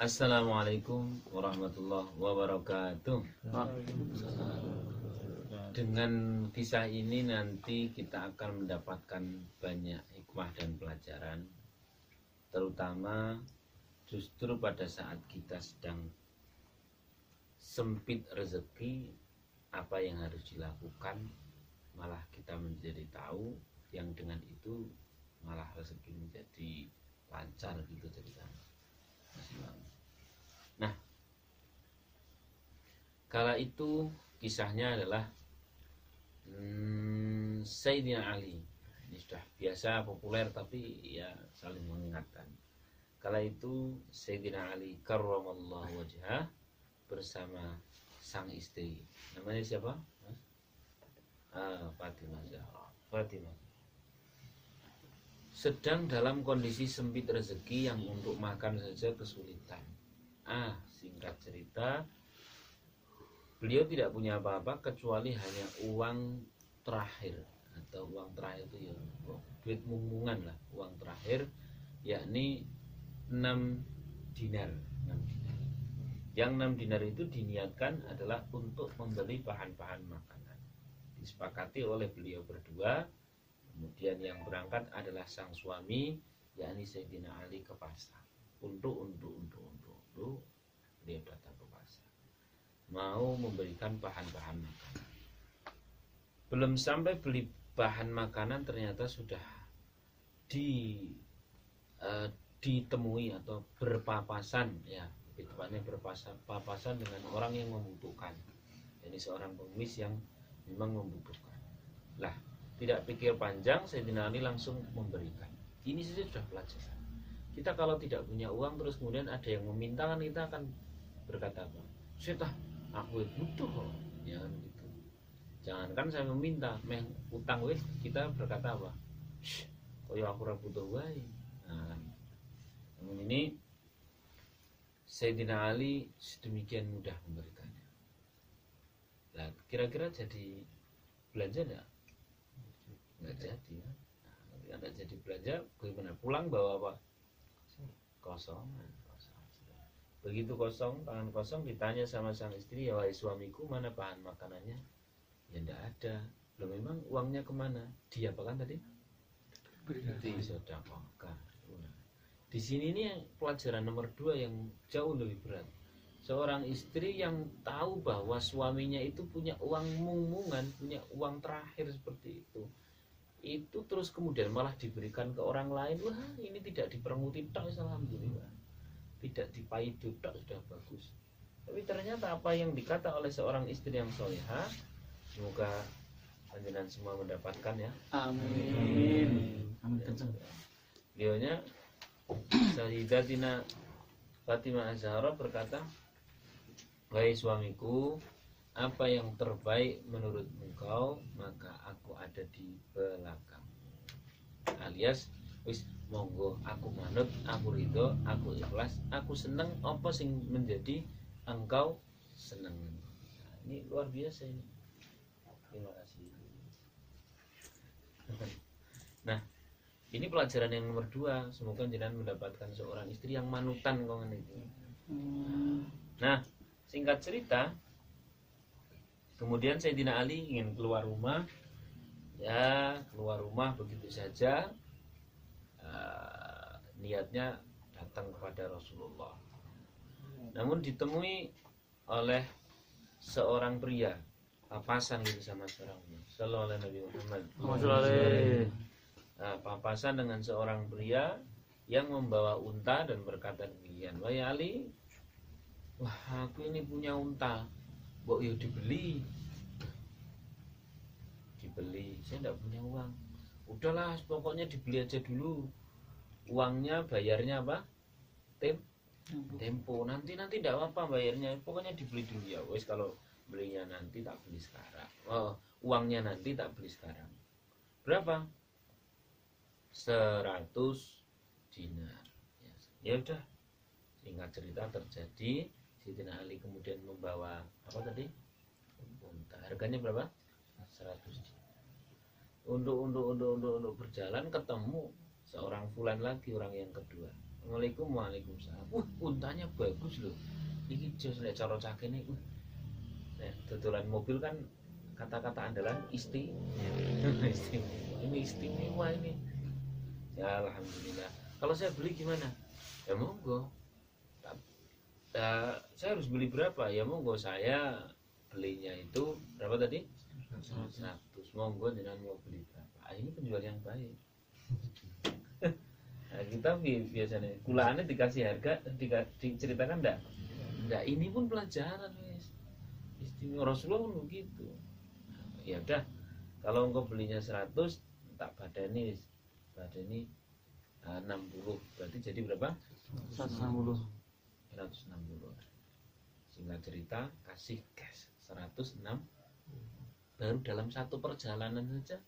Assalamualaikum warahmatullahi wabarakatuh. Dengan kisah ini nanti kita akan mendapatkan banyak hikmah dan pelajaran Terutama justru pada saat kita sedang sempit rezeki Apa yang harus dilakukan Malah kita menjadi tahu yang dengan itu malah rezeki menjadi lancar gitu ceritanya Nah Kala itu kisahnya adalah hmm, Sayyidina Ali. Ini sudah biasa populer tapi ya saling mengingatkan. Kala itu Sayyidina Ali karramallahu wajhah bersama sang istri. Namanya siapa? Ah, Fatimah Zahra. Fatimah sedang dalam kondisi sempit rezeki yang untuk makan saja kesulitan. Ah singkat cerita beliau tidak punya apa-apa kecuali hanya uang terakhir atau uang terakhir itu ya duit mumpungan lah uang terakhir yakni 6 dinar 6 dinar. Yang 6 dinar itu diniatkan adalah untuk membeli bahan-bahan makanan. Disepakati oleh beliau berdua kemudian yang berangkat adalah sang suami yakni Sayyidina Ali ke pasar untuk untuk untuk untuk untuk beliau datang ke pasar mau memberikan bahan-bahan makanan. Belum sampai beli bahan makanan ternyata sudah di uh, ditemui atau berpapasan ya lebih tepatnya berpapasan dengan orang yang membutuhkan. Ini seorang pengemis yang memang membutuhkan. Lah, tidak pikir panjang Sayyidina Ali langsung memberikan. Ini saja sudah pelajaran. Kita kalau tidak punya uang terus kemudian ada yang meminta kan kita akan berkata apa? Saya aku butuh kok. Ya kan gitu. Jangankan saya meminta meh utang wis kita berkata apa? Oh ya aku butuh wae. Nah namun ini Sayyidina Ali sedemikian mudah memberikannya. Nah kira-kira jadi belanja enggak enggak jadi ya nah, enggak jadi belanja bagaimana pulang bawa apa kosong Begitu kosong, tangan kosong ditanya sama sang istri, ya wahai suamiku mana bahan makanannya? Ya tidak ada. Loh memang uangnya ke mana? Dia apa kan tadi? Di sedekahkan. Di sini ini pelajaran nomor dua yang jauh lebih berat. Seorang istri yang tahu bahwa suaminya itu punya uang mungmungan, punya uang terakhir seperti itu. Itu terus kemudian malah diberikan ke orang lain. Wah ini tidak dipermuti, alhamdulillah. Tidak dipaidu tak sudah bagus. Tapi ternyata apa yang dikata oleh seorang istri yang soleha semoga panjenengan semua mendapatkan ya. Amin. Amin. Sayyidatina Fatimah Azhara berkata Wahai suamiku Apa yang terbaik menurut engkau Maka aku ada di belakang Alias Wis monggo aku manut aku ridho aku ikhlas aku seneng apa sing menjadi engkau seneng? Nah, ini luar biasa ini. Terima kasih. Nah ini pelajaran yang nomor dua. Semoga jangan mendapatkan seorang istri yang manutan kau itu nah singkat cerita kemudian Sayyidina Ali ingin keluar rumah. Ya keluar rumah begitu saja. Uh, niatnya datang kepada Rasulullah. Namun ditemui oleh seorang pria papasan gitu sama seorang Sallallahu Nabi Muhammad. Nah, papasan dengan seorang pria yang membawa unta dan berkata demikian, Wahai Ali, wah aku ini punya unta, Bok yuk dibeli, dibeli, saya tidak punya uang. Udahlah, pokoknya dibeli aja dulu. Uangnya bayarnya apa? Tem tempo. nanti nanti tidak apa bayarnya. Pokoknya dibeli dulu ya. Wes kalau belinya nanti tak beli sekarang. Oh, uangnya nanti tak beli sekarang. Berapa? 100 dinar. Ya, ya udah. Singkat cerita terjadi. Siti Ali kemudian membawa apa tadi? Unta harganya berapa? 100 dinar untuk untuk untuk untuk untuk berjalan ketemu seorang fulan lagi orang yang kedua. Assalamualaikum Waalaikumsalam. Wah untanya bagus loh. Ini jos nek cara cakene uh. Nek dodolan mobil kan kata-kata andalan isti istimewa. Ini istimewa ini. Ya alhamdulillah. Kalau saya beli gimana? Ya monggo ya, saya harus beli berapa? Ya monggo saya belinya itu berapa tadi? 100 monggo dengan mau beli berapa. Ah, ini penjual yang baik. Nah, kita bi- biasanya kulaannya dikasih harga dika, diceritakan enggak? Enggak. Ini pun pelajaran wis. Istimewa Rasulullah pun begitu Nah, ya udah. Kalau engkau belinya 100 tak badani badani ah, 60 berarti jadi berapa? 160 160 singkat cerita kasih cash 106 baru dalam satu perjalanan saja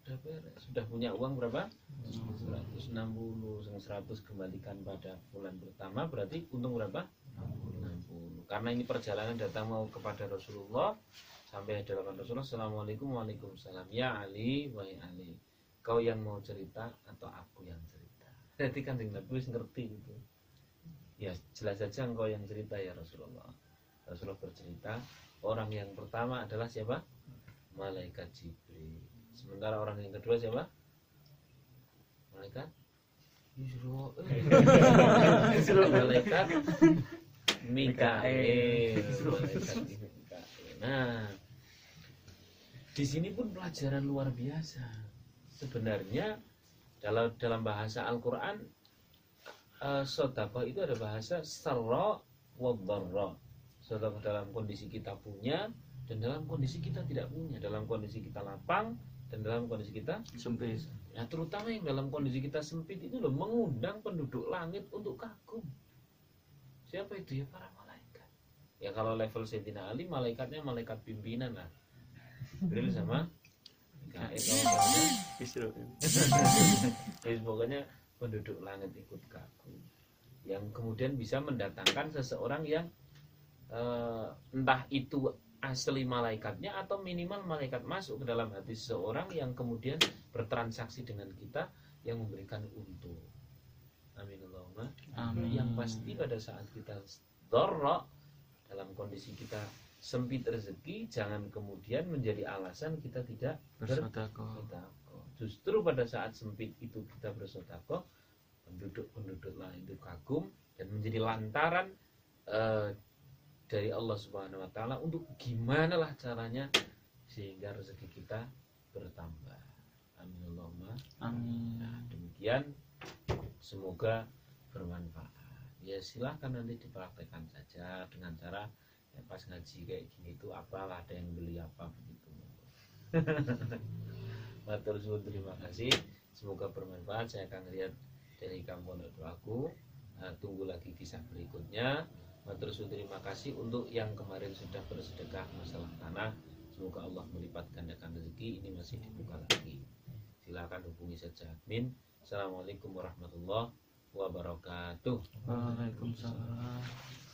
sudah beres. Sudah punya uang berapa? 160 yang 100 kembalikan pada bulan pertama berarti untung berapa? 60 karena ini perjalanan datang mau kepada Rasulullah sampai hadapan Rasulullah Assalamualaikum Waalaikumsalam. Ya Ali wahai Ali kau yang mau cerita atau aku yang cerita? Jadi kan Nabi ngerti itu ya jelas saja engkau yang cerita ya Rasulullah. Rasulullah bercerita orang yang pertama adalah siapa? Malaikat Jibril. Sementara orang yang kedua siapa? Malaikat? Malaikat Mikael. Malaikat Mikael. Nah di sini pun pelajaran luar biasa. Sebenarnya dalam dalam bahasa Al-Quran eh, sodakoh itu ada bahasa sarra wa dharra sodakoh dalam kondisi kita punya dan dalam kondisi kita tidak punya. Dalam kondisi kita lapang dan dalam kondisi kita sempit. Nah, terutama yang dalam kondisi kita sempit itu loh mengundang penduduk langit untuk kagum. Siapa itu ya? Para malaikat. Ya kalau level Sayyidina Ali malaikatnya malaikat pimpinan lah. Jibril sama? Sama Isra Jadi pokoknya penduduk langit ikut kagum. Yang kemudian bisa mendatangkan seseorang yang eh, entah itu asli malaikatnya atau minimal malaikat masuk ke dalam hati seseorang yang kemudian bertransaksi dengan kita yang memberikan untung. Amin Allahumma. amin Yang pasti pada saat kita dorok dalam kondisi kita sempit rezeki, jangan kemudian menjadi alasan kita tidak bersedekah. Justru pada saat sempit itu kita bersedekah, penduduk-penduduk lain itu kagum dan menjadi lantaran eh, dari Allah Subhanahu wa taala untuk gimana lah caranya sehingga rezeki kita bertambah. Amin Allahumma. amin Nah, demikian semoga bermanfaat. Ya silahkan nanti dipraktekkan saja dengan cara ya, pas ngaji kayak gini tuh apalah ada yang beli apa begitu. Matur suwun terima kasih. Semoga bermanfaat. Saya akan lihat dari kamu doaku. Nah, tunggu lagi kisah berikutnya. Matur suwun terima kasih untuk yang kemarin sudah bersedekah masalah tanah. Semoga Allah melipat gandakan rezeki. Ini masih dibuka lagi. Silakan hubungi saja admin. Assalamualaikum warahmatullahi wabarakatuh. Waalaikumsalam